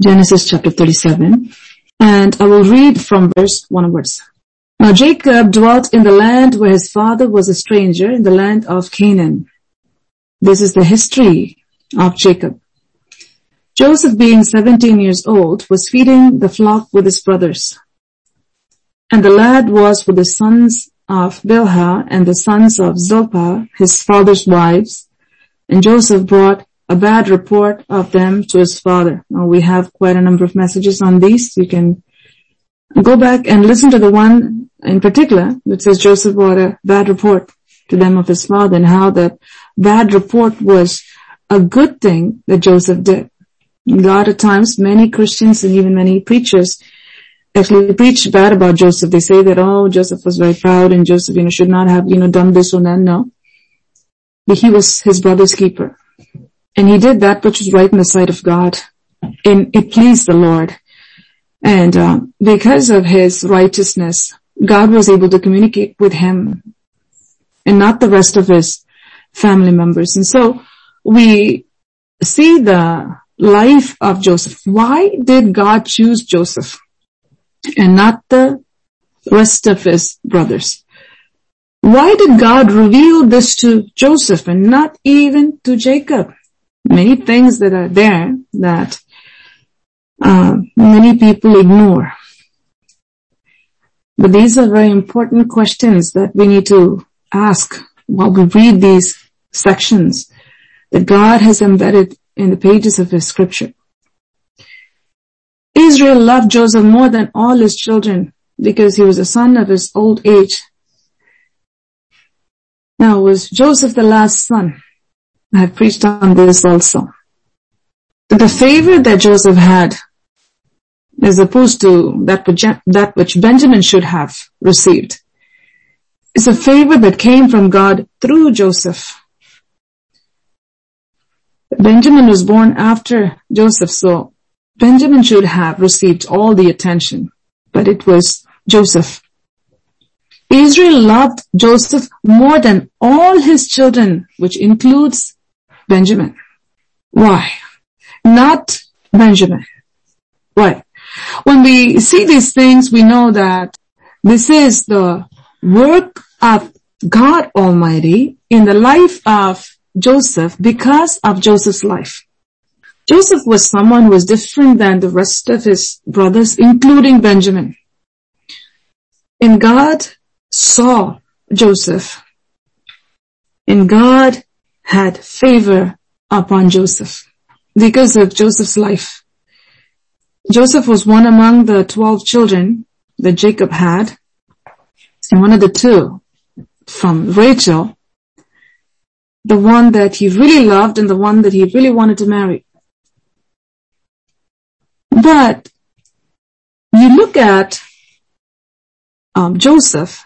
Genesis chapter 37. And I will read from verse 1 onwards. Now Jacob dwelt in the land where his father was a stranger in the land of Canaan. This is the history of Jacob. Joseph being 17 years old was feeding the flock with his brothers. And the lad was with the sons of Bilhah and the sons of Zilpah, his father's wives. And Joseph brought a bad report of them to his father. Now we have quite a number of messages on these. You can go back and listen to the one in particular that says Joseph brought a bad report to them of his father and how that bad report was a good thing that Joseph did. A lot of times many Christians and even many preachers actually preach bad about Joseph. They say that, oh, Joseph was very proud and Joseph, you know, should not have, you know, done this or that. No. But he was his brother's keeper. And he did that which was right in the sight of God. And it pleased the Lord. And uh, because of his righteousness, God was able to communicate with him and not the rest of his family members. And so we see the life of Joseph. Why did God choose Joseph and not the rest of his brothers? Why did God reveal this to Joseph and not even to Jacob? Many things that are there that uh, many people ignore. But these are very important questions that we need to ask while we read these sections that God has embedded in the pages of his scripture. Israel loved Joseph more than all his children because he was a son of his old age. Now was Joseph the last son? I have preached on this also. The favor that Joseph had as opposed to that which, that which Benjamin should have received is a favor that came from God through Joseph. Benjamin was born after Joseph, so Benjamin should have received all the attention, but it was Joseph. Israel loved Joseph more than all his children, which includes Benjamin. Why? Not Benjamin. Why? When we see these things, we know that this is the work of God Almighty in the life of Joseph because of Joseph's life. Joseph was someone who was different than the rest of his brothers, including Benjamin. And God saw Joseph. And God had favor upon Joseph because of Joseph's life. Joseph was one among the 12 children that Jacob had and one of the two from Rachel, the one that he really loved and the one that he really wanted to marry. But you look at um, Joseph,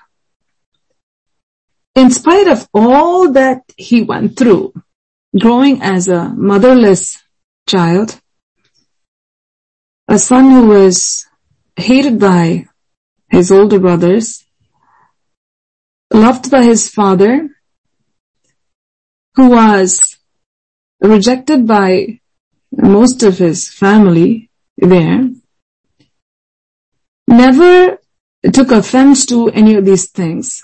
in spite of all that he went through, growing as a motherless child, a son who was hated by his older brothers, loved by his father, who was rejected by most of his family there, never took offense to any of these things,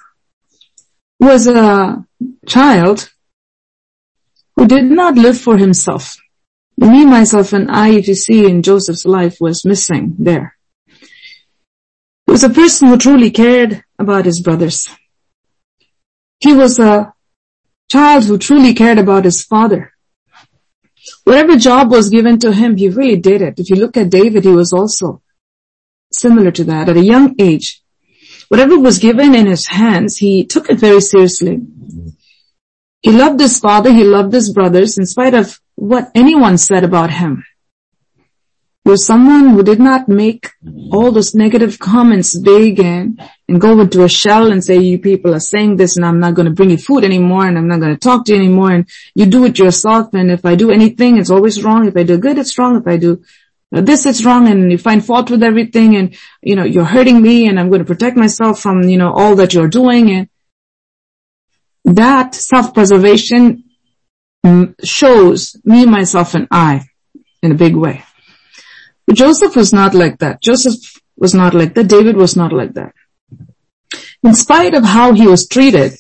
was a child who did not live for himself. Me, myself, and I, if you see in Joseph's life, was missing there. He was a person who truly cared about his brothers. He was a child who truly cared about his father. Whatever job was given to him, he really did it. If you look at David, he was also similar to that. At a young age, whatever was given in his hands, he took it very seriously. He loved his father, he loved his brothers in spite of what anyone said about him. He was someone who did not make all those negative comments big and, and go into a shell and say, you people are saying this and I'm not going to bring you food anymore and I'm not going to talk to you anymore and you do it yourself and if I do anything, it's always wrong. If I do good, it's wrong. If I do this, is wrong and you find fault with everything and, you know, you're hurting me and I'm going to protect myself from, you know, all that you're doing and that self-preservation mm, shows me, myself, and I in a big way. But Joseph was not like that. Joseph was not like that. David was not like that. In spite of how he was treated,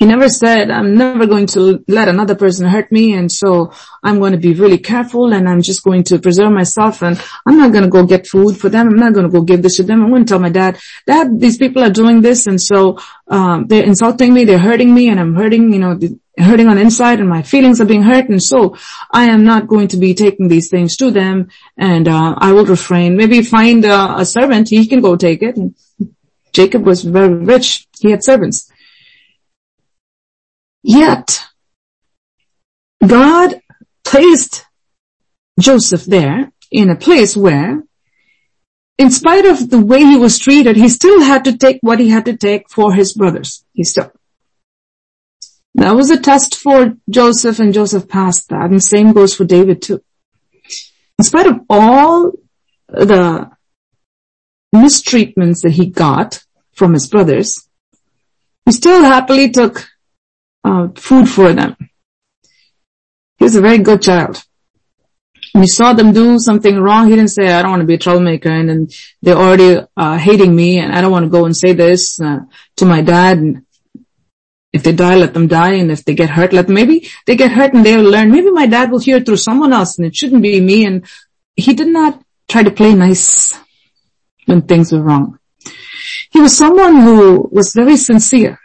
he never said, I'm never going to let another person hurt me and so I'm going to be really careful and I'm just going to preserve myself and I'm not going to go get food for them. I'm not going to go give this to them. I'm going to tell my dad, dad, these people are doing this and so, um, they're insulting me, they're hurting me and I'm hurting, you know, hurting on inside and my feelings are being hurt and so I am not going to be taking these things to them and, uh, I will refrain. Maybe find uh, a servant, he can go take it. Jacob was very rich. He had servants. Yet, God placed Joseph there in a place where, in spite of the way he was treated, he still had to take what he had to take for his brothers. He still. That was a test for Joseph and Joseph passed that and same goes for David too. In spite of all the mistreatments that he got from his brothers, he still happily took uh, food for them. He was a very good child. When he saw them do something wrong, he didn't say, I don't want to be a troublemaker and, and they're already uh, hating me and I don't want to go and say this uh, to my dad. And if they die, let them die. And if they get hurt, let them, maybe they get hurt and they'll learn. Maybe my dad will hear through someone else and it shouldn't be me. And he did not try to play nice when things were wrong. He was someone who was very sincere.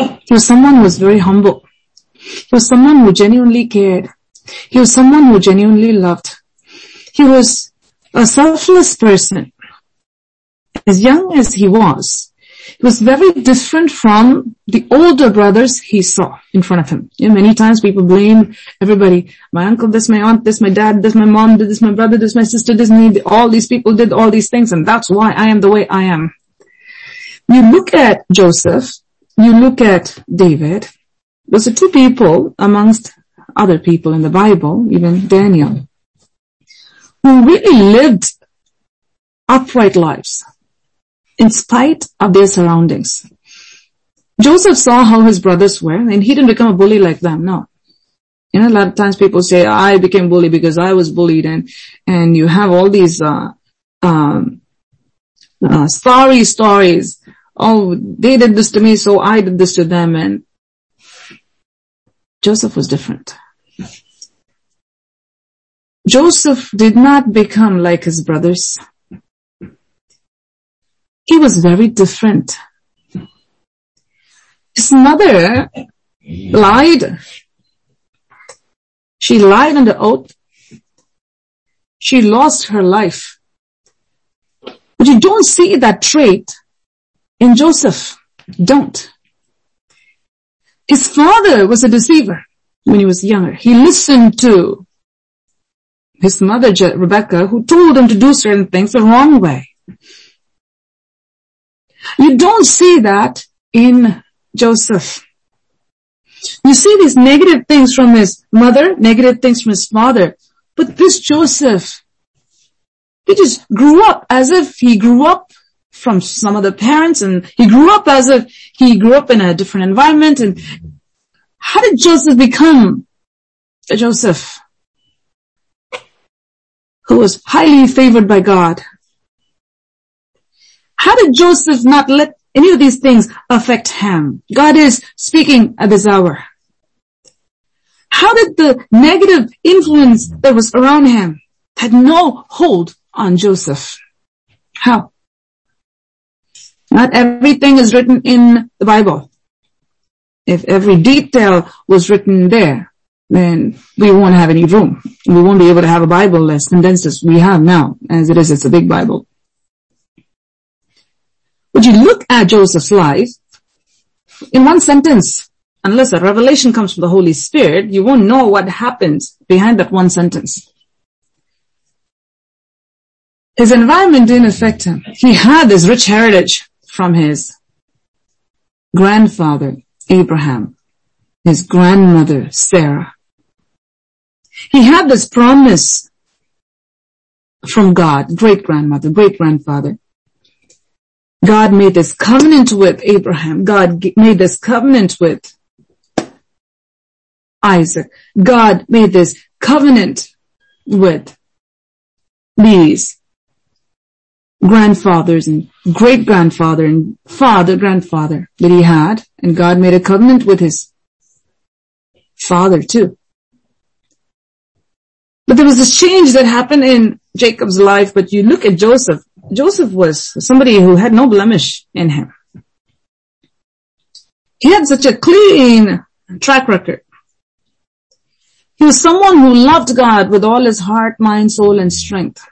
He was someone who was very humble. He was someone who genuinely cared. He was someone who genuinely loved. He was a selfless person. As young as he was, he was very different from the older brothers he saw in front of him. You know, many times people blame everybody. My uncle, this, my aunt, this, my dad, this, my mom this, my brother, this, my sister, this, me, all these people did all these things and that's why I am the way I am. You look at Joseph, you look at David, those are two people amongst other people in the Bible, even Daniel, who really lived upright lives in spite of their surroundings. Joseph saw how his brothers were and he didn't become a bully like them, no. You know, a lot of times people say, I became bully because I was bullied and, and you have all these, uh, um, uh, sorry stories oh, they did this to me, so I did this to them. And Joseph was different. Joseph did not become like his brothers. He was very different. His mother lied. She lied under oath. She lost her life. But you don't see that trait in Joseph. Don't. His father was a deceiver when he was younger. He listened to his mother, Rebecca, who told him to do certain things the wrong way. You don't see that in Joseph. You see these negative things from his mother, negative things from his father. But this Joseph, he just grew up as if he grew up from some of the parents and he grew up as if he grew up in a different environment and how did Joseph become a Joseph who was highly favored by God? How did Joseph not let any of these things affect him? God is speaking at this hour. How did the negative influence that was around him had no hold on Joseph? How? Not everything is written in the Bible. If every detail was written there, then we won't have any room. We won't be able to have a Bible as condensed as we have now. As it is, it's a big Bible. But you look at Joseph's life, in one sentence, unless a revelation comes from the Holy Spirit, you won't know what happens behind that one sentence. His environment didn't affect him. He had this rich heritage from his grandfather, Abraham, his grandmother, Sarah. He had this promise from God, great grandmother, great grandfather. God made this covenant with Abraham. God made this covenant with Isaac. God made this covenant with these grandfathers and great grandfather and father grandfather that he had and God made a covenant with his father too. But there was this change that happened in Jacob's life, but you look at Joseph, Joseph was somebody who had no blemish in him. He had such a clean track record. He was someone who loved God with all his heart, mind, soul, and strength.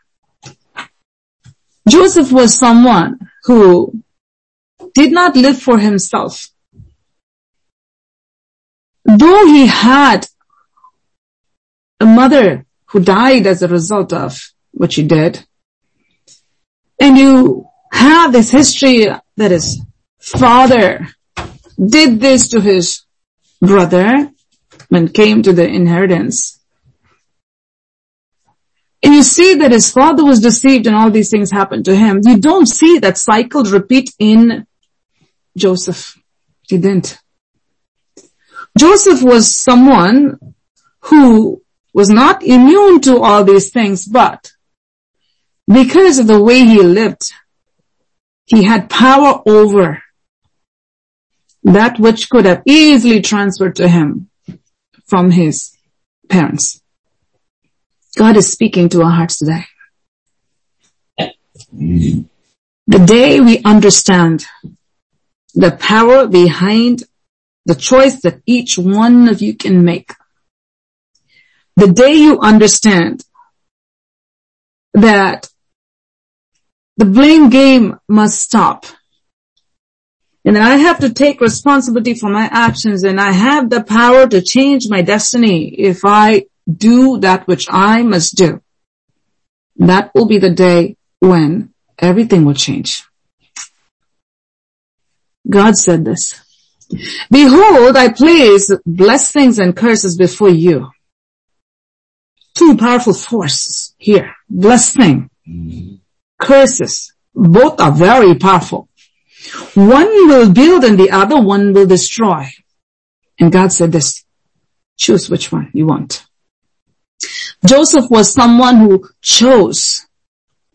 Joseph was someone who did not live for himself. Though he had a mother who died as a result of what she did, and you have this history that his father did this to his brother when came to the inheritance. And you see that his father was deceived and all these things happened to him. You don't see that cycle repeat in Joseph. He didn't. Joseph was someone who was not immune to all these things, but because of the way he lived, he had power over that which could have easily transferred to him from his parents. God is speaking to our hearts today. Mm-hmm. The day we understand the power behind the choice that each one of you can make, the day you understand that the blame game must stop. And I have to take responsibility for my actions and I have the power to change my destiny if I do that which I must do. That will be the day when everything will change. God said this. Behold, I place blessings and curses before you. Two powerful forces here. Blessing, curses. Both are very powerful. One will build and the other one will destroy. And God said this, choose which one you want. Joseph was someone who chose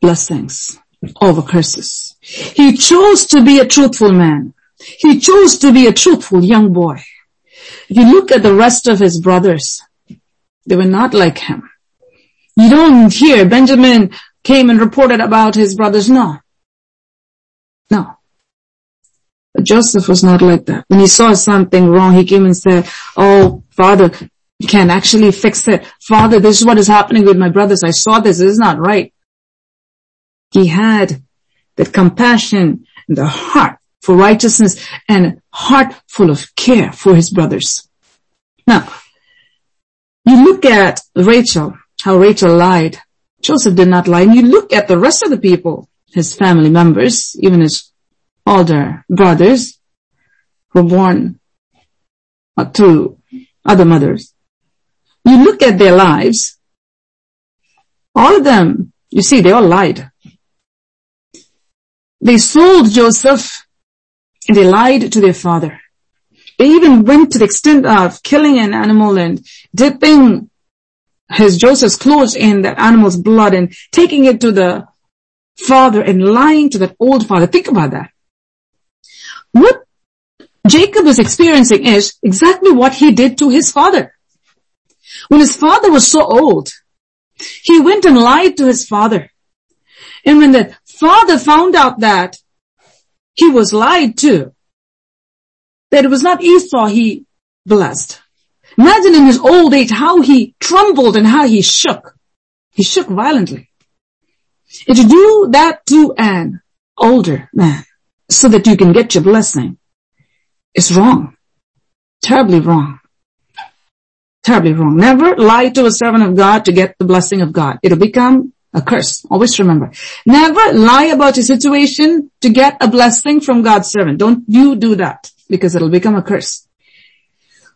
blessings over curses. He chose to be a truthful man. He chose to be a truthful young boy. If you look at the rest of his brothers, they were not like him. You don't hear Benjamin came and reported about his brothers. No. No. But Joseph was not like that. When he saw something wrong, he came and said, Oh, father, can actually fix it. Father, this is what is happening with my brothers. I saw this. This is not right. He had the compassion and the heart for righteousness and heart full of care for his brothers. Now, you look at Rachel, how Rachel lied. Joseph did not lie. And you look at the rest of the people, his family members, even his older brothers were born to other mothers you look at their lives, all of them, you see, they all lied. They sold Joseph and they lied to their father. They even went to the extent of killing an animal and dipping his Joseph's clothes in that animal's blood and taking it to the father and lying to that old father. Think about that. What Jacob is experiencing is exactly what he did to his father. When his father was so old, he went and lied to his father. And when the father found out that he was lied to, that it was not Esau he blessed. Imagine in his old age how he trembled and how he shook. He shook violently. And to do that to an older man so that you can get your blessing is wrong. Terribly wrong terribly wrong. Never lie to a servant of God to get the blessing of God. It'll become a curse. Always remember. Never lie about your situation to get a blessing from God's servant. Don't you do that because it'll become a curse.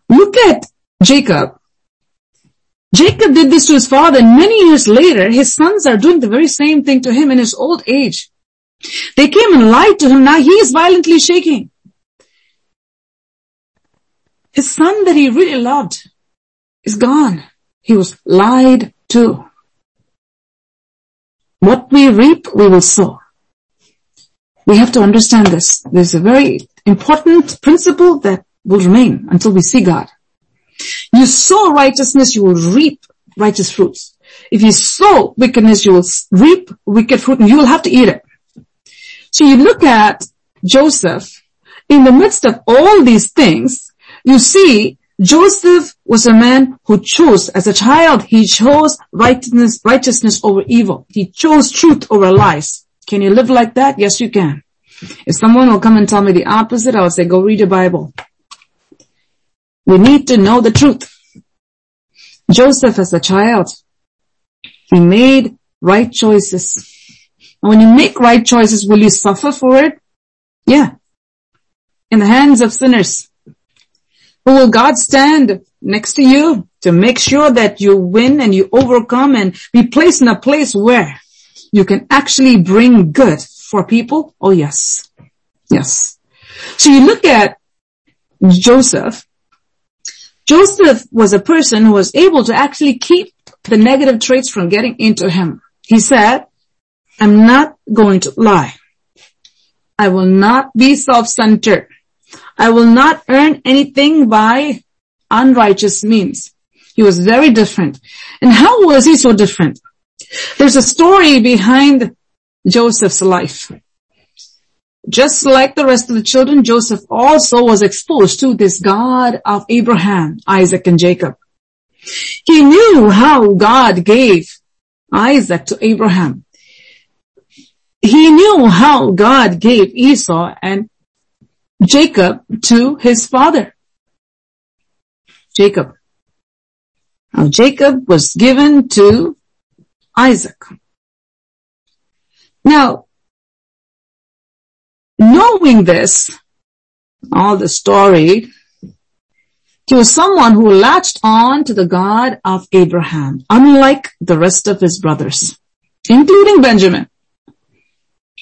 Look at Jacob. Jacob did this to his father and many years later his sons are doing the very same thing to him in his old age. They came and lied to him. Now he is violently shaking. His son that he really loved is gone. He was lied to. What we reap, we will sow. We have to understand this. There's a very important principle that will remain until we see God. You sow righteousness, you will reap righteous fruits. If you sow wickedness, you will reap wicked fruit and you will have to eat it. So you look at Joseph, in the midst of all these things, you see Joseph was a man who chose, as a child, he chose righteousness, righteousness over evil. He chose truth over lies. Can you live like that? Yes, you can. If someone will come and tell me the opposite, I'll say, go read your Bible. We need to know the truth. Joseph as a child, he made right choices. And when you make right choices, will you suffer for it? Yeah. In the hands of sinners. But will God stand next to you to make sure that you win and you overcome and be placed in a place where you can actually bring good for people? Oh yes. Yes. So you look at Joseph. Joseph was a person who was able to actually keep the negative traits from getting into him. He said, I'm not going to lie. I will not be self-centered. I will not earn anything by unrighteous means. He was very different. And how was he so different? There's a story behind Joseph's life. Just like the rest of the children, Joseph also was exposed to this God of Abraham, Isaac, and Jacob. He knew how God gave Isaac to Abraham. He knew how God gave Esau and Jacob to his father. Jacob. Now Jacob was given to Isaac. Now, knowing this, all the story, he was someone who latched on to the God of Abraham, unlike the rest of his brothers, including Benjamin.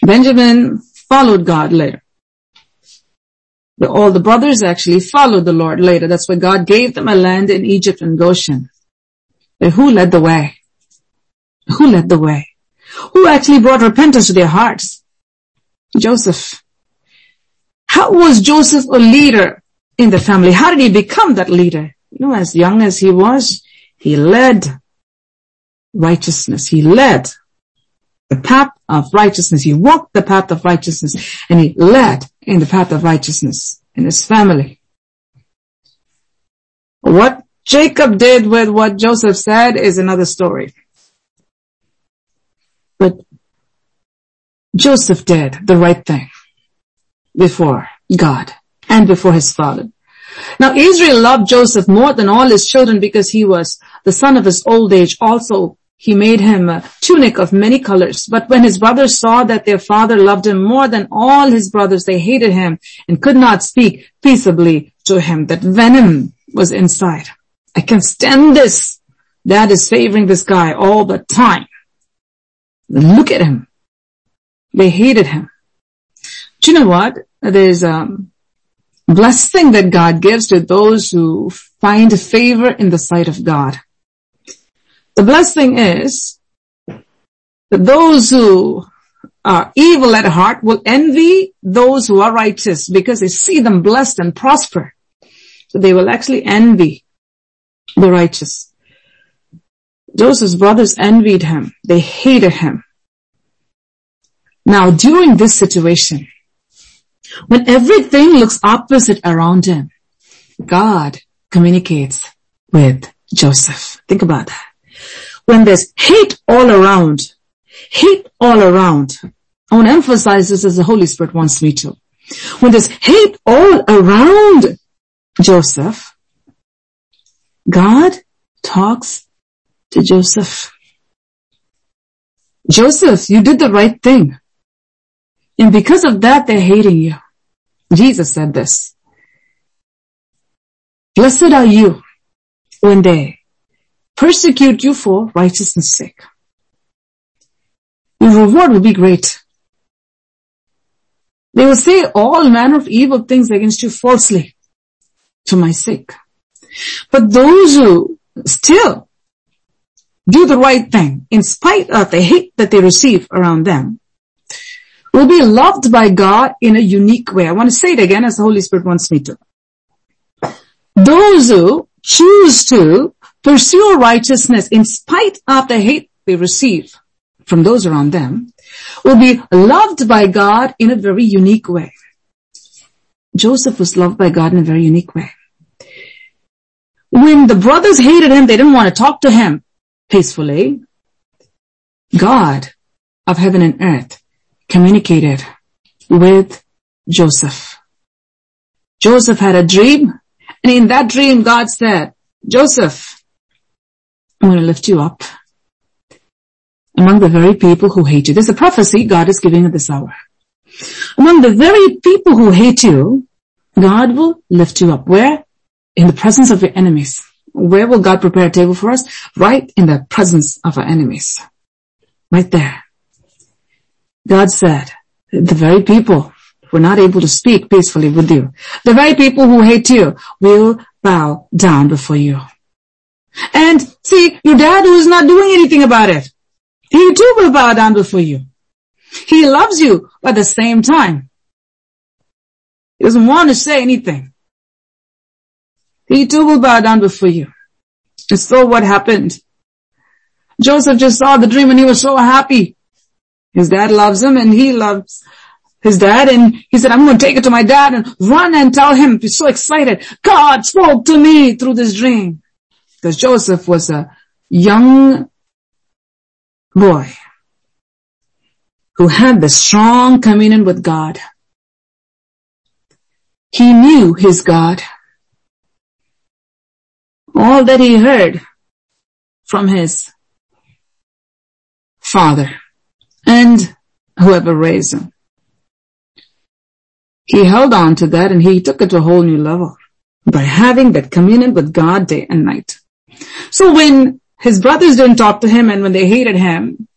Benjamin followed God later. The, all the brothers actually followed the Lord later. That's why God gave them a land in Egypt and Goshen. But who led the way? Who led the way? Who actually brought repentance to their hearts? Joseph. How was Joseph a leader in the family? How did he become that leader? You know, as young as he was, he led righteousness. He led the path of righteousness. He walked the path of righteousness and he led in the path of righteousness in his family. What Jacob did with what Joseph said is another story. But Joseph did the right thing before God and before his father. Now Israel loved Joseph more than all his children because he was the son of his old age also he made him a tunic of many colors. But when his brothers saw that their father loved him more than all his brothers, they hated him and could not speak peaceably to him. That venom was inside. I can stand this. Dad is favoring this guy all the time. Look at him. They hated him. Do you know what? There's a blessing that God gives to those who find favor in the sight of God. The blessed thing is that those who are evil at heart will envy those who are righteous because they see them blessed and prosper. So they will actually envy the righteous. Joseph's brothers envied him. They hated him. Now during this situation, when everything looks opposite around him, God communicates with Joseph. Think about that when there's hate all around, hate all around, I want to emphasize this as the Holy Spirit wants me to. When there's hate all around Joseph, God talks to Joseph. Joseph, you did the right thing. And because of that, they're hating you. Jesus said this. Blessed are you when they persecute you for righteousness sake. Your reward will be great. They will say all manner of evil things against you falsely for my sake. But those who still do the right thing in spite of the hate that they receive around them will be loved by God in a unique way. I want to say it again as the Holy Spirit wants me to. Those who choose to pursue righteousness in spite of the hate they receive from those around them will be loved by God in a very unique way. Joseph was loved by God in a very unique way. When the brothers hated him, they didn't want to talk to him peacefully. God of heaven and earth communicated with Joseph. Joseph had a dream and in that dream God said, Joseph, I'm going to lift you up among the very people who hate you. There's a prophecy God is giving at this hour. Among the very people who hate you, God will lift you up. Where? In the presence of your enemies. Where will God prepare a table for us? Right in the presence of our enemies. Right there. God said, the very people who are not able to speak peacefully with you, the very people who hate you will bow down before you. And see, your dad who is not doing anything about it, he too will bow down before you. He loves you, but at the same time, he doesn't want to say anything. He too will bow down before you. And so what happened? Joseph just saw the dream and he was so happy. His dad loves him and he loves his dad and he said, I'm going to take it to my dad and run and tell him. He's so excited. God spoke to me through this dream. Because Joseph was a young boy who had the strong communion with God. He knew his God. All that he heard from his father and whoever raised him. He held on to that and he took it to a whole new level by having that communion with God day and night. So when his brothers didn't talk to him and when they hated him,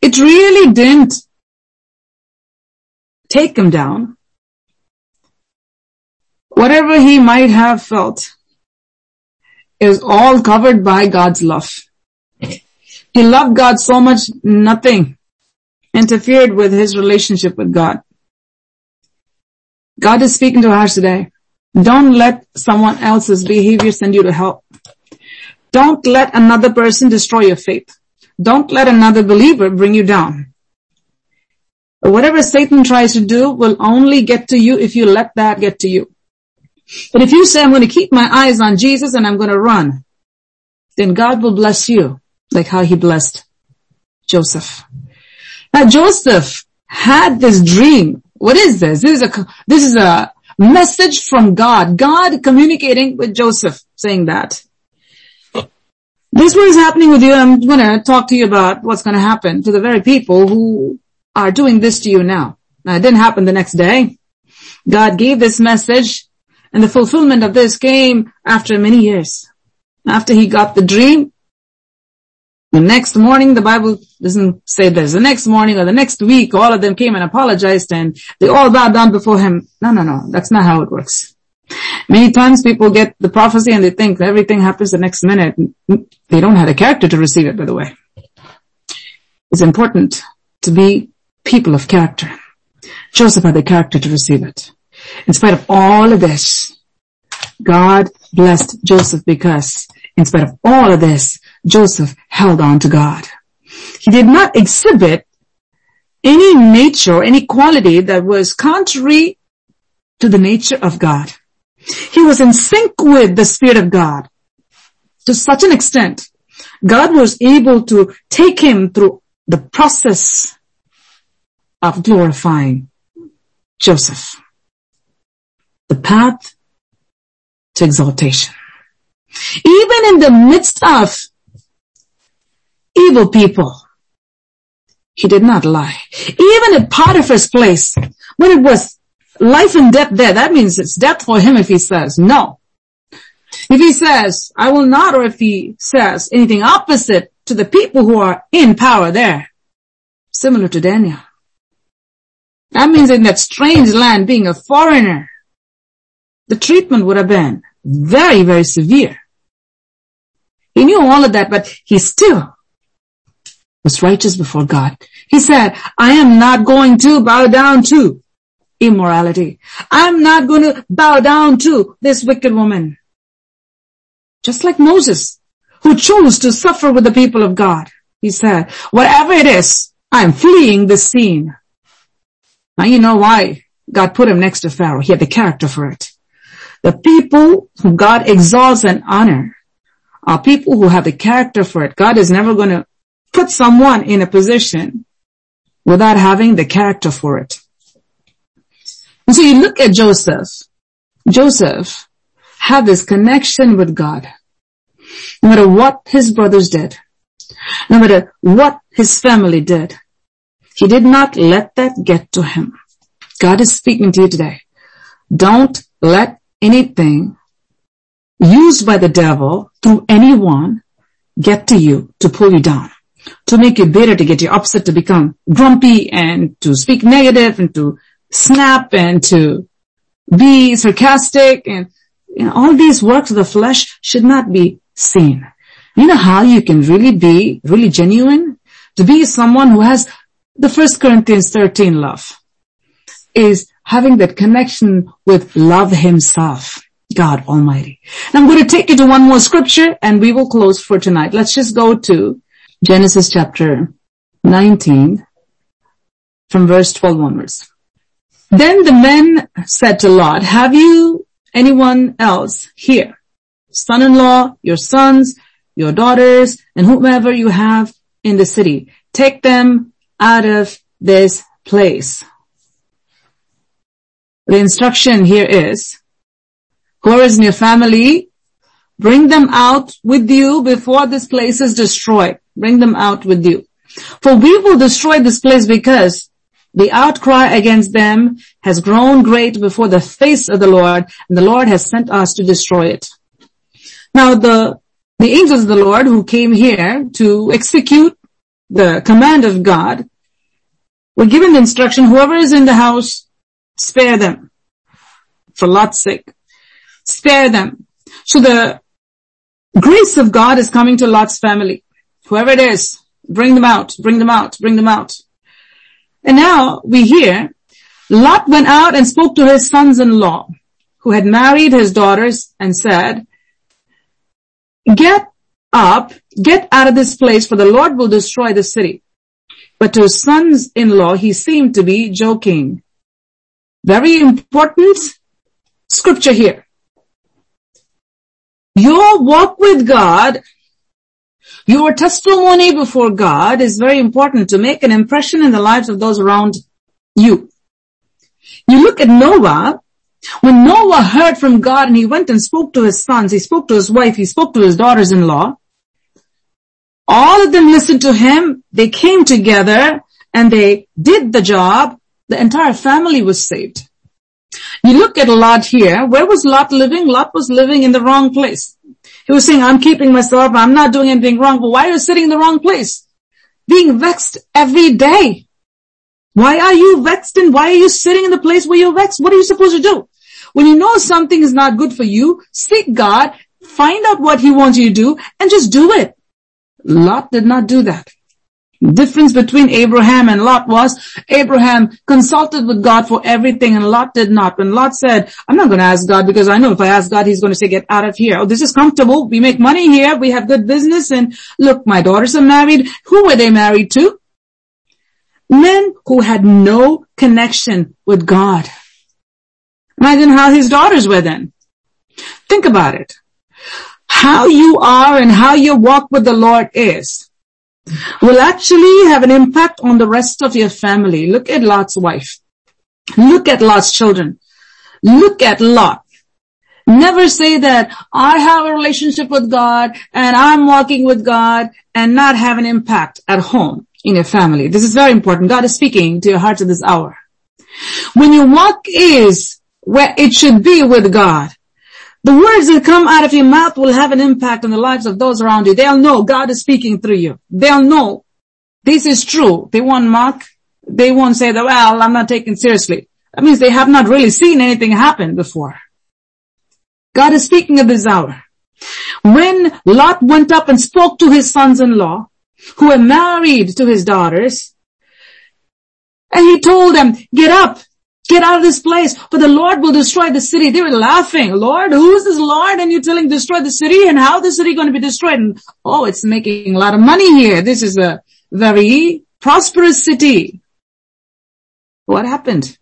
it really didn't take him down. Whatever he might have felt is all covered by God's love. He loved God so much nothing interfered with his relationship with God. God is speaking to us today. Don't let someone else's behavior send you to hell. Don't let another person destroy your faith. Don't let another believer bring you down. Whatever Satan tries to do will only get to you if you let that get to you. But if you say, I'm going to keep my eyes on Jesus and I'm going to run, then God will bless you like how he blessed Joseph. Now Joseph had this dream. What is this? This is a, this is a message from God. God communicating with Joseph saying that. This what is happening with you. I'm going to talk to you about what's going to happen to the very people who are doing this to you now. Now it didn't happen the next day. God gave this message and the fulfillment of this came after many years. After he got the dream, the next morning, the Bible doesn't say this. The next morning or the next week, all of them came and apologized and they all bowed down before him. No, no, no. That's not how it works. Many times people get the prophecy and they think everything happens the next minute. They don't have the character to receive it, by the way. It's important to be people of character. Joseph had the character to receive it. In spite of all of this, God blessed Joseph because in spite of all of this, Joseph held on to God. He did not exhibit any nature any quality that was contrary to the nature of God. He was in sync with the Spirit of God to such an extent God was able to take him through the process of glorifying Joseph. The path to exaltation. Even in the midst of evil people, he did not lie. Even at Potiphar's place, when it was life and death there, that means it's death for him if he says no. If he says, I will not, or if he says anything opposite to the people who are in power there, similar to Daniel. That means in that strange land, being a foreigner, the treatment would have been very, very severe. He knew all of that, but he still was righteous before God. He said, I am not going to bow down to immorality. I'm not going to bow down to this wicked woman. Just like Moses, who chose to suffer with the people of God. He said, whatever it is, I'm fleeing the scene. Now you know why God put him next to Pharaoh. He had the character for it. The people whom God exalts and honor are people who have the character for it. God is never going to put someone in a position without having the character for it. And so you look at Joseph. Joseph had this connection with God. No matter what his brothers did, no matter what his family did, he did not let that get to him. God is speaking to you today. Don't let anything used by the devil through anyone get to you to pull you down, to make you bitter, to get you upset, to become grumpy and to speak negative and to snap and to be sarcastic and you know, all these works of the flesh should not be seen. You know how you can really be really genuine? To be someone who has the first Corinthians 13 love is having that connection with love himself, God Almighty. And I'm going to take you to one more scripture and we will close for tonight. Let's just go to Genesis chapter 19 from verse 12 onwards. Then the men said to Lot, have you anyone else here? Son-in-law, your sons, your daughters, and whomever you have in the city. Take them out of this place. The instruction here is, whoever is in your family, bring them out with you before this place is destroyed. Bring them out with you. For we will destroy this place because the outcry against them has grown great before the face of the Lord, and the Lord has sent us to destroy it. Now the, the angels of the Lord who came here to execute the command of God were given the instruction, whoever is in the house, spare them. For Lot's sake. Spare them. So the grace of God is coming to Lot's family. Whoever it is, bring them out, bring them out, bring them out. And now we hear Lot went out and spoke to his sons-in-law who had married his daughters and said, get up, get out of this place for the Lord will destroy the city. But to his sons-in-law, he seemed to be joking. Very important scripture here. Your walk with God your testimony before God is very important to make an impression in the lives of those around you. You look at Noah, when Noah heard from God and he went and spoke to his sons, he spoke to his wife, he spoke to his daughters-in-law, all of them listened to him, they came together and they did the job, the entire family was saved. You look at Lot here, where was Lot living? Lot was living in the wrong place. He was saying, I'm keeping myself, I'm not doing anything wrong, but why are you sitting in the wrong place? Being vexed every day. Why are you vexed and why are you sitting in the place where you're vexed? What are you supposed to do? When you know something is not good for you, seek God, find out what He wants you to do, and just do it. Lot did not do that difference between Abraham and Lot was Abraham consulted with God for everything and Lot did not. When Lot said, I'm not going to ask God because I know if I ask God, he's going to say, get out of here. Oh, this is comfortable. We make money here. We have good business. And look, my daughters are married. Who were they married to? Men who had no connection with God. Imagine how his daughters were then. Think about it. How you are and how your walk with the Lord is will actually have an impact on the rest of your family. Look at Lot's wife. Look at Lot's children. Look at Lot. Never say that I have a relationship with God and I'm walking with God and not have an impact at home in your family. This is very important. God is speaking to your heart at this hour. When your walk is where it should be with God, the words that come out of your mouth will have an impact on the lives of those around you. They'll know God is speaking through you. They'll know this is true. They won't mock. They won't say that, well, I'm not taken seriously. That means they have not really seen anything happen before. God is speaking at this hour. When Lot went up and spoke to his sons-in-law, who were married to his daughters, and he told them, get up, get out of this place, for the Lord will destroy the city. They were laughing. Lord, who is this Lord? And you're telling destroy the city and how the city going to be destroyed? And, oh, it's making a lot of money here. This is a very prosperous city. What happened?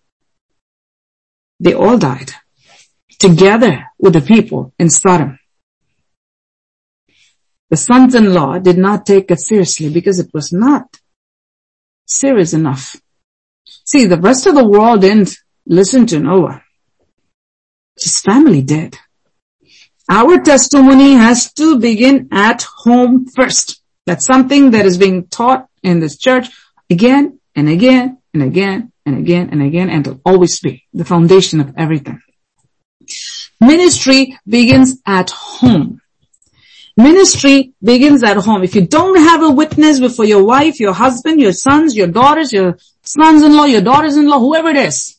They all died together with the people in Sodom. The sons-in-law did not take it seriously because it was not serious enough. See, the rest of the world didn't listen to Noah. His family did. Our testimony has to begin at home first. That's something that is being taught in this church again and again and again and again and again and will always be the foundation of everything. Ministry begins at home. Ministry begins at home. If you don't have a witness before your wife, your husband, your sons, your daughters, your sons-in-law, your daughters-in-law, whoever it is,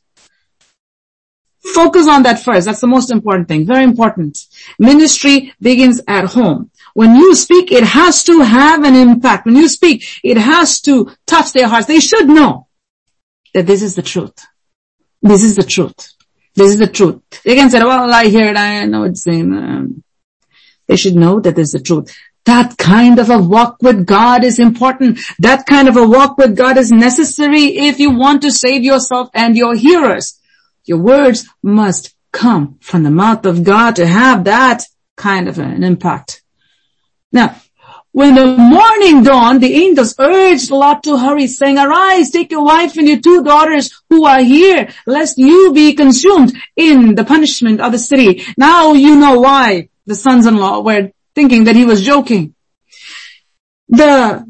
focus on that first. That's the most important thing. Very important. Ministry begins at home. When you speak, it has to have an impact. When you speak, it has to touch their hearts. They should know that this is the truth. This is the truth. This is the truth. They can say, well, I hear it. I know it's in, um, they should know that there's the truth. That kind of a walk with God is important. That kind of a walk with God is necessary if you want to save yourself and your hearers. Your words must come from the mouth of God to have that kind of an impact. Now, when the morning dawned, the angels urged Lot to hurry, saying, Arise, take your wife and your two daughters who are here, lest you be consumed in the punishment of the city. Now you know why the sons-in-law were thinking that he was joking. The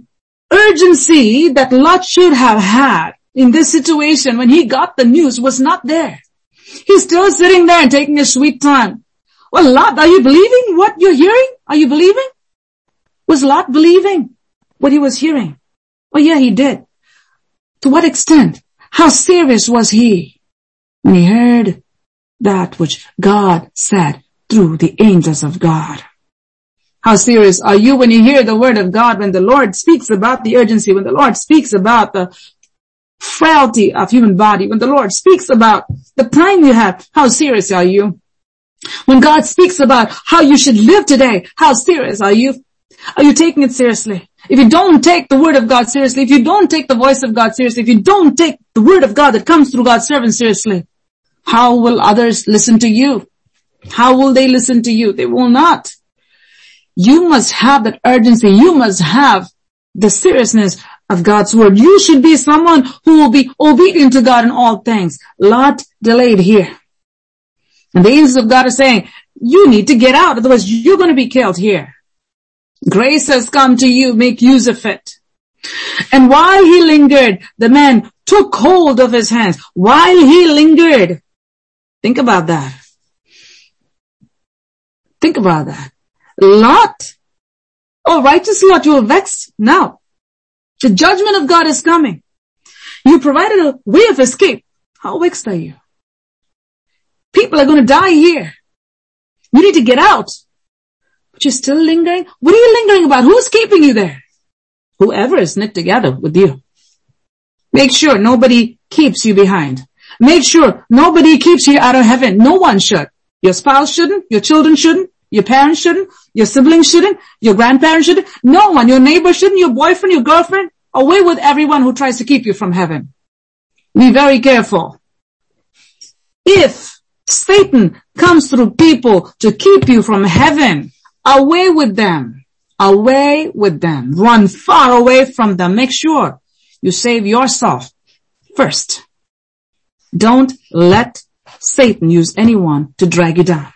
urgency that Lot should have had in this situation when he got the news was not there. He's still sitting there and taking a sweet time. Well, Lot, are you believing what you're hearing? Are you believing? Was Lot believing what he was hearing? Oh yeah, he did. To what extent? How serious was he when he heard that which God said through the angels of God? How serious are you when you hear the word of God, when the Lord speaks about the urgency, when the Lord speaks about the frailty of human body, when the Lord speaks about the time you have, how serious are you? When God speaks about how you should live today, how serious are you? Are you taking it seriously? If you don't take the word of God seriously, if you don't take the voice of God seriously, if you don't take the word of God that comes through God's servant seriously, how will others listen to you? How will they listen to you? They will not. You must have that urgency. You must have the seriousness of God's word. You should be someone who will be obedient to God in all things. Lot delayed here. And the angels of God are saying, you need to get out. Otherwise you're going to be killed here. Grace has come to you. Make use of it. And while he lingered, the man took hold of his hands. While he lingered, think about that. Think about that. Lot, oh righteous Lot, you are vexed now. The judgment of God is coming. You provided a way of escape. How vexed are you? People are going to die here. You need to get out. But you're still lingering? What are you lingering about? Who's keeping you there? Whoever is knit together with you. Make sure nobody keeps you behind. Make sure nobody keeps you out of heaven. No one should. Your spouse shouldn't. Your children shouldn't. Your parents shouldn't. Your siblings shouldn't. Your grandparents shouldn't. No one. Your neighbor shouldn't. Your boyfriend, your girlfriend. Away with everyone who tries to keep you from heaven. Be very careful. If Satan comes through people to keep you from heaven, Away with them. Away with them. Run far away from them. Make sure you save yourself first. Don't let Satan use anyone to drag you down.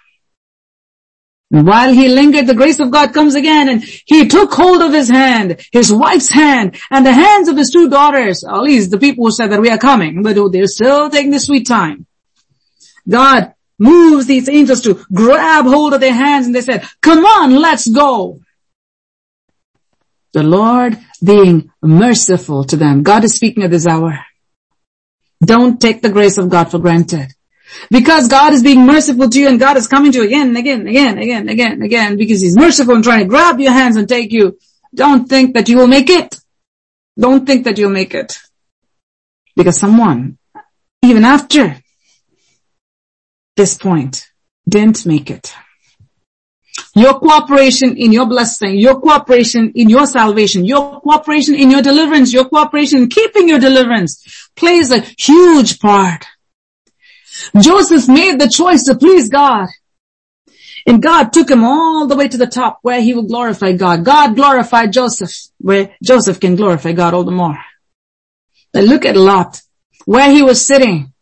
And while he lingered, the grace of God comes again and he took hold of his hand, his wife's hand, and the hands of his two daughters, at least the people who said that we are coming, but they're still taking the sweet time. God moves these angels to grab hold of their hands and they said, come on, let's go. The Lord being merciful to them. God is speaking at this hour. Don't take the grace of God for granted. Because God is being merciful to you and God is coming to you again and again, again, again, again, again, because He's merciful and trying to grab your hands and take you. Don't think that you will make it. Don't think that you'll make it. Because someone, even after this point, didn't make it. Your cooperation in your blessing, your cooperation in your salvation, your cooperation in your deliverance, your cooperation in keeping your deliverance plays a huge part. Joseph made the choice to please God. And God took him all the way to the top where he will glorify God. God glorified Joseph where Joseph can glorify God all the more. But look at Lot, where he was sitting.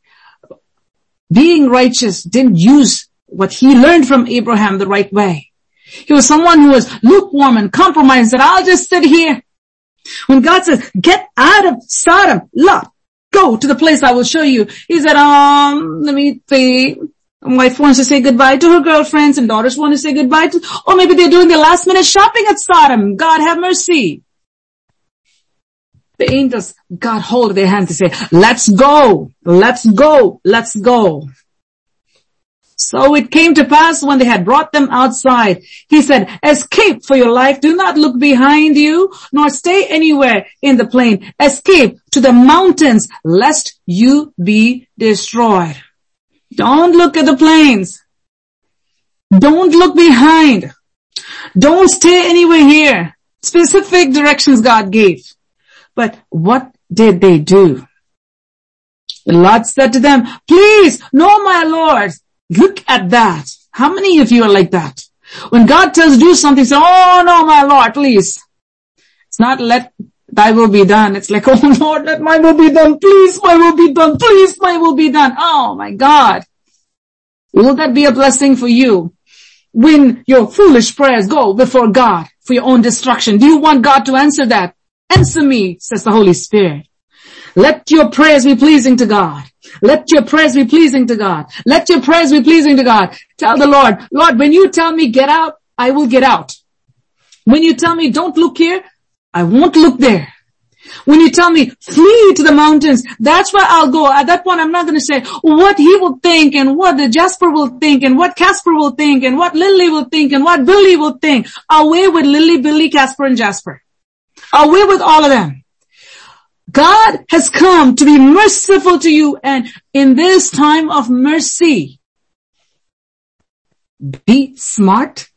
Being righteous didn't use what he learned from Abraham the right way. He was someone who was lukewarm and compromised that I'll just sit here. When God says, get out of Sodom, Lot, go to the place I will show you. He said, um, let me see. Wife wants to say goodbye to her girlfriends and daughters want to say goodbye to, or maybe they're doing their last minute shopping at Sodom. God have mercy. The angels got hold of their hands to say, let's go, let's go, let's go. So it came to pass when they had brought them outside, he said, escape for your life. Do not look behind you, nor stay anywhere in the plain. Escape to the mountains, lest you be destroyed. Don't look at the plains. Don't look behind. Don't stay anywhere here. Specific directions God gave. But what did they do? The said to them, please, no my Lord, Look at that. How many of you are like that? When God tells you do something, say, oh no, my Lord, please. It's not let thy will be done. It's like, oh Lord, let my will be done. Please, my will be done. Please, my will be done. Oh my God. Will that be a blessing for you? When your foolish prayers go before God for your own destruction, do you want God to answer that? Answer me, says the Holy Spirit. Let your prayers be pleasing to God. Let your prayers be pleasing to God. Let your prayers be pleasing to God. Tell the Lord, Lord, when you tell me get out, I will get out. When you tell me don't look here, I won't look there. When you tell me flee to the mountains, that's where I'll go. At that point, I'm not going to say what he will think and what the Jasper will think and what Casper will think and what Lily will think and what Billy will think. Away with Lily, Billy, Casper and Jasper. Away with all of them. God has come to be merciful to you and in this time of mercy, be smart,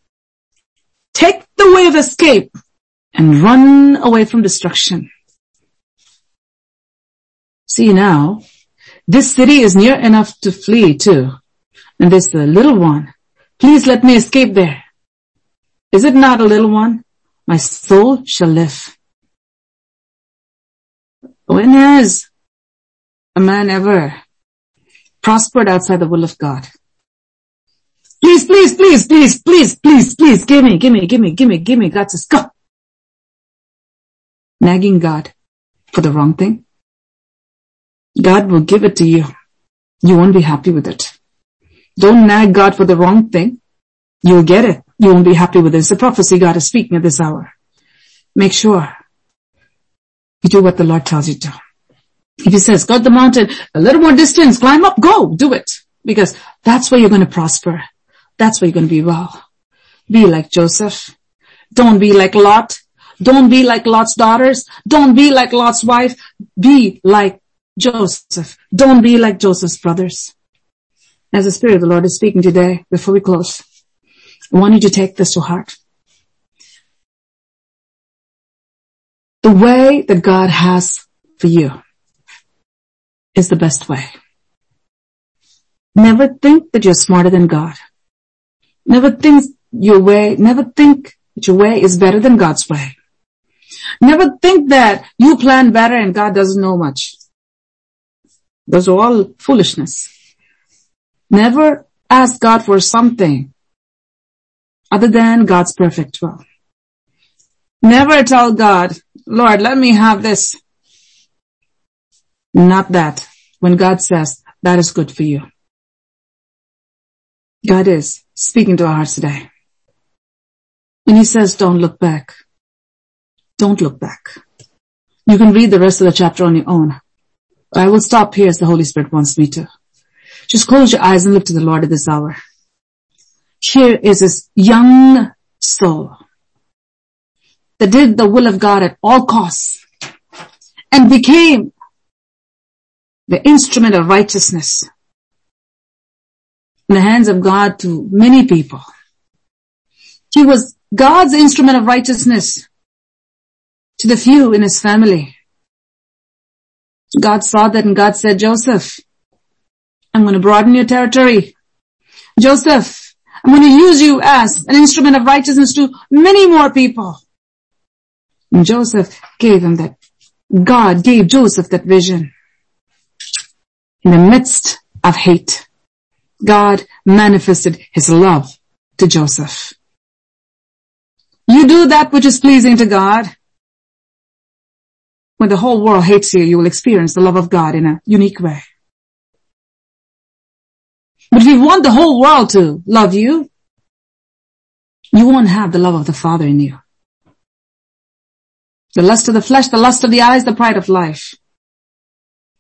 take the way of escape and run away from destruction. See now, this city is near enough to flee to and this the little one. Please let me escape there. Is it not a little one? My soul shall live. When has a man ever prospered outside the will of God? Please, please, please, please, please, please, please, give me, give me, give me, give me, give me. God says, go. Nagging God for the wrong thing. God will give it to you. You won't be happy with it. Don't nag God for the wrong thing. You'll get it. You won't be happy with it. It's a prophecy God is speaking at this hour. Make sure you do what the Lord tells you to. If he says, go the mountain, a little more distance, climb up, go, do it. Because that's where you're going to prosper. That's where you're going to be well. Be like Joseph. Don't be like Lot. Don't be like Lot's daughters. Don't be like Lot's wife. Be like Joseph. Don't be like Joseph's brothers. As the Spirit of the Lord is speaking today, before we close, I want you to take this to heart. The way that God has for you is the best way. Never think that you're smarter than God. Never think your way, never think that your way is better than God's way. Never think that you plan better and God doesn't know much. Those are all foolishness. Never ask God for something other than God's perfect will. Never tell God, Lord, let me have this. Not that. When God says that is good for you. God is speaking to our hearts today. And he says, don't look back. Don't look back. You can read the rest of the chapter on your own. I will stop here as the Holy Spirit wants me to. Just close your eyes and look to the Lord at this hour. Here is this young soul that did the will of God at all costs and became the instrument of righteousness in the hands of God to many people. He was God's instrument of righteousness to the few in his family. God saw that and God said, Joseph, I'm going to broaden your territory. Joseph, I'm going to use you as an instrument of righteousness to many more people. And Joseph gave him that. God gave Joseph that vision. In the midst of hate, God manifested his love to Joseph. You do that which is pleasing to God. When the whole world hates you, you will experience the love of God in a unique way. But if you want the whole world to love you, you won't have the love of the Father in you. The lust of the flesh, the lust of the eyes, the pride of life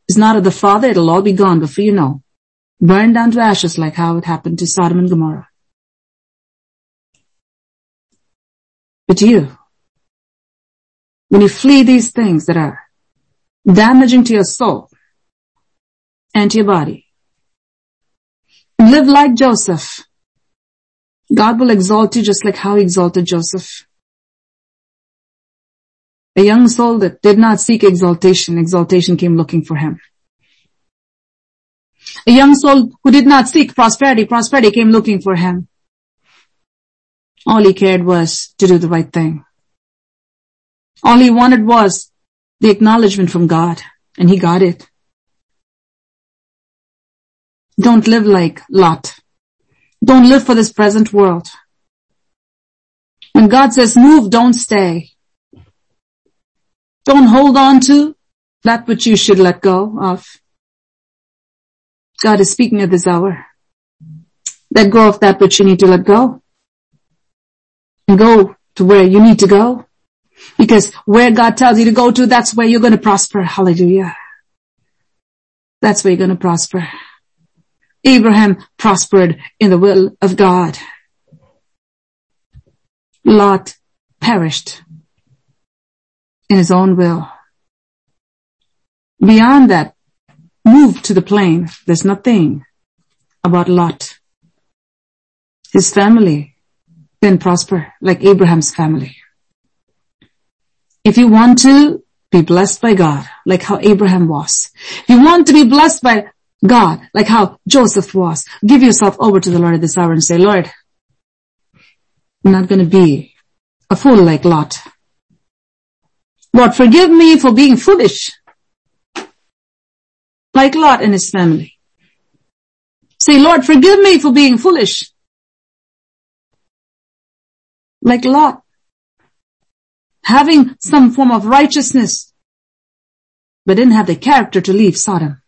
is not of the Father. It'll all be gone before you know. Burned down to ashes like how it happened to Sodom and Gomorrah. But you, when you flee these things that are damaging to your soul and to your body, live like Joseph, God will exalt you just like how he exalted Joseph. A young soul that did not seek exaltation, exaltation came looking for him. A young soul who did not seek prosperity, prosperity came looking for him. All he cared was to do the right thing. All he wanted was the acknowledgement from God, and he got it. Don't live like Lot. Don't live for this present world. When God says move, don't stay. Don't hold on to that which you should let go of. God is speaking at this hour. Let go of that which you need to let go. And go to where you need to go. Because where God tells you to go to, that's where you're going to prosper. Hallelujah. That's where you're going to prosper. Abraham prospered in the will of God. Lot perished in his own will. Beyond that, move to the plain. There's nothing about Lot. His family didn't prosper like Abraham's family. If you want to be blessed by God, like how Abraham was, if you want to be blessed by God, like how Joseph was, give yourself over to the Lord at this hour and say, Lord, I'm not going to be a fool like Lot. Lord, forgive me for being foolish like Lot and his family. Say, Lord, forgive me for being foolish like Lot having some form of righteousness, but didn't have the character to leave Sodom.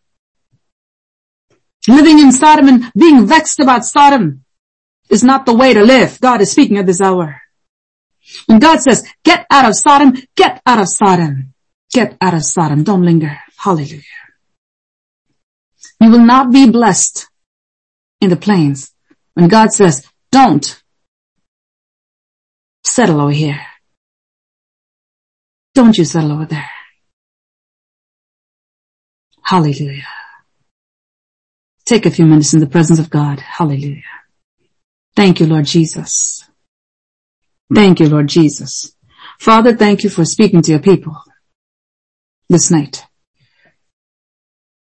Living in Sodom and being vexed about Sodom is not the way to live. God is speaking at this hour. When God says, get out of Sodom, get out of Sodom. Get out of Sodom. Don't linger. Hallelujah. You will not be blessed in the plains. When God says, don't settle over here. Don't you settle over there. Hallelujah. Take a few minutes in the presence of God. Hallelujah. Thank you, Lord Jesus. Mm. Thank you, Lord Jesus. Father, thank you for speaking to your people this night.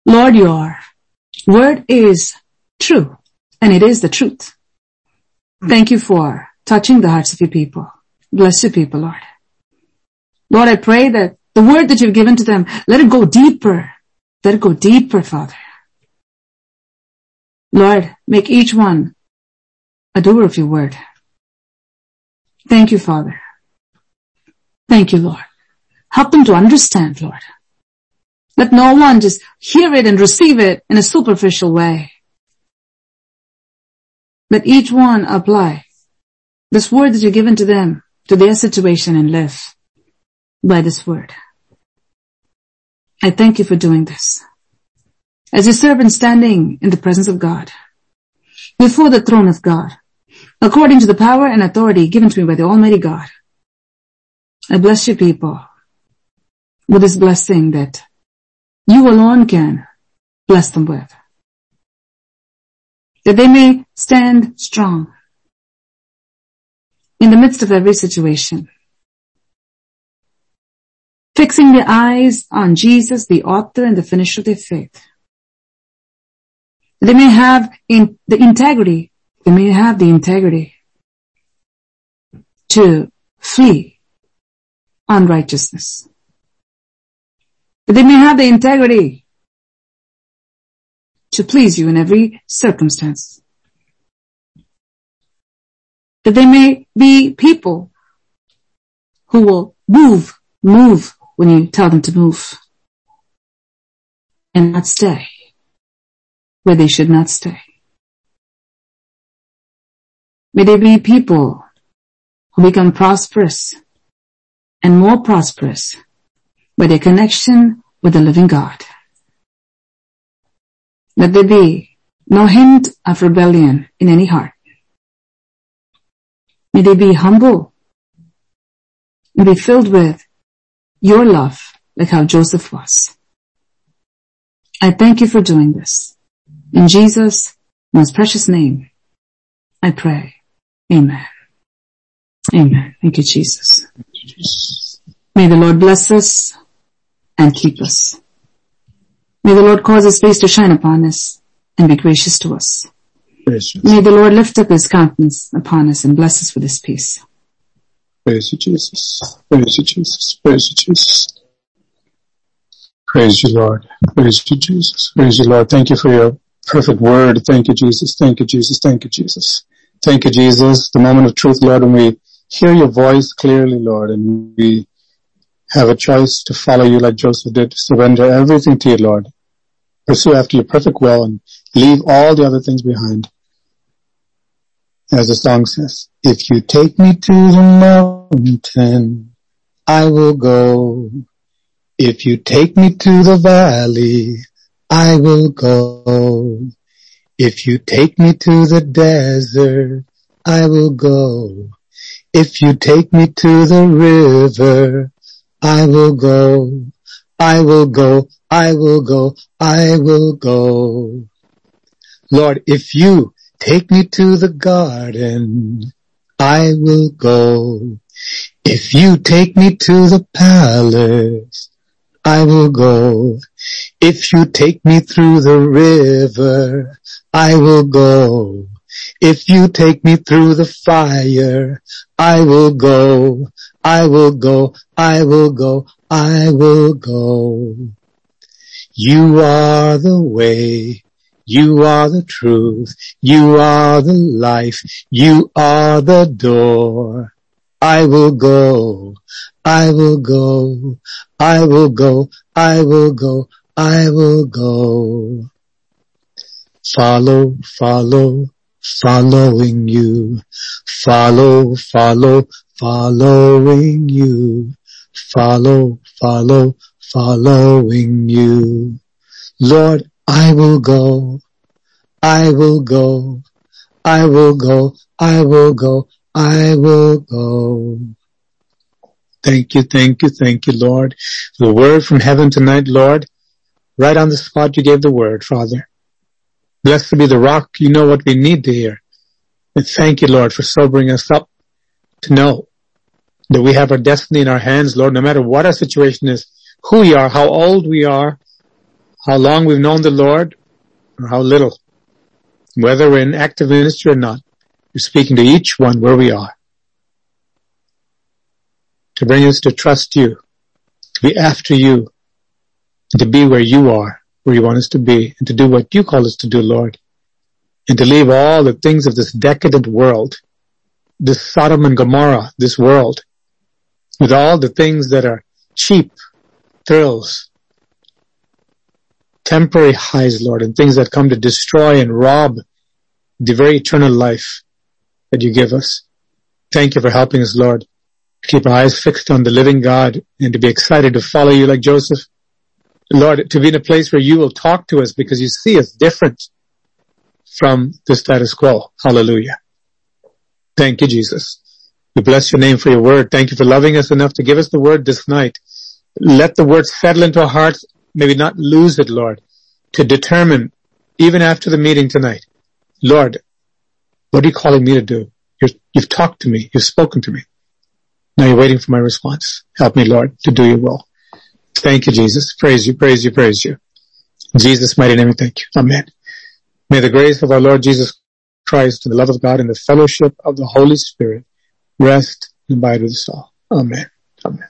Lord, your word is true and it is the truth. Mm. Thank you for touching the hearts of your people. Bless your people, Lord. Lord, I pray that the word that you've given to them, let it go deeper. Let it go deeper, Father. Lord, make each one a doer of your word. Thank you, Father. Thank you, Lord. Help them to understand, Lord. Let no one just hear it and receive it in a superficial way. Let each one apply this word that you've given to them to their situation and live by this word. I thank you for doing this. as your servant standing in the presence of God, before the throne of God, according to the power and authority given to me by the Almighty God. I bless you people with this blessing that you alone can bless them with. That they may stand strong in the midst of every situation. Fixing their eyes on Jesus, the author and the finisher of their faith. They may have in the integrity, they may have the integrity to flee unrighteousness. But they may have the integrity to please you in every circumstance. That they may be people who will move, move when you tell them to move and not stay where they should not stay. May they be people who become prosperous and more prosperous by their connection with the living God. Let there be no hint of rebellion in any heart. May they be humble and be filled with your love like how Joseph was. I thank you for doing this. In Jesus' most precious name, I pray. Amen. Amen. Thank you, Jesus. May the Lord bless us and keep us. May the Lord cause his face to shine upon us and be gracious to us. Gracious. May the Lord lift up his countenance upon us and bless us with his peace. Praise you, Jesus. Praise you, Jesus. Praise you, Jesus. Praise you, Lord. Praise you, Jesus. Praise you, Lord. Thank you for your perfect word. Thank you, Jesus. Thank you, Jesus. Thank you, Jesus. Thank you, Jesus. The moment of truth, Lord, when we hear your voice clearly, Lord, and we have a choice to follow you like Joseph did, to surrender everything to you, Lord. Pursue after your perfect will and leave all the other things behind. As the song says, if you take me to the mountain, I will go. If you take me to the valley, I will go. If you take me to the desert, I will go. If you take me to the river, I will go. I will go. I will go. I will go. Lord, if you take me to the garden, I will go. If you take me to the palace, I will go. If you take me through the river, I will go. If you take me through the fire, I will go. I will go. I will go. I will go. You are the way. You are the truth. You are the life. You are the door. I will go. I will go. I will go. I will go. I will go. Follow, follow, following you. Follow, follow, following you. Follow, follow, following you. Lord, I will go. I will go. I will go. I will go. I will go. Thank you, thank you, thank you, Lord. The word from heaven tonight, Lord. Right on the spot you gave the word, Father. Blessed be the rock. You know what we need to hear. And thank you, Lord, for sobering us up to know that we have our destiny in our hands, Lord, no matter what our situation is, who we are, how old we are, how long we've known the Lord, or how little. Whether we're in active ministry or not, you're speaking to each one where we are. To bring us to trust you, to be after you, and to be where you are, where you want us to be, and to do what you call us to do, Lord. And to leave all the things of this decadent world, this Sodom and Gomorrah, this world, with all the things that are cheap, thrills, temporary highs, Lord, and things that come to destroy and rob the very eternal life that you give us. Thank you for helping us, Lord, to keep our eyes fixed on the living God and to be excited to follow you like Joseph Lord, to be in a place where you will talk to us because you see us different from the status quo. Hallelujah. Thank you, Jesus. We bless your name for your word. Thank you for loving us enough to give us the word this night. Let the word settle into our hearts. Maybe not lose it, Lord, to determine even after the meeting tonight, Lord, what are you calling me to do? you have talked to me. You've spoken to me. Now you're waiting for my response. Help me, Lord, to do your will. Thank you, Jesus. Praise you, praise you, praise you. In Jesus' mighty name, we thank you. Amen. May the grace of our Lord Jesus Christ and the love of God and the fellowship of the Holy Spirit rest and abide with us all. Amen. Amen.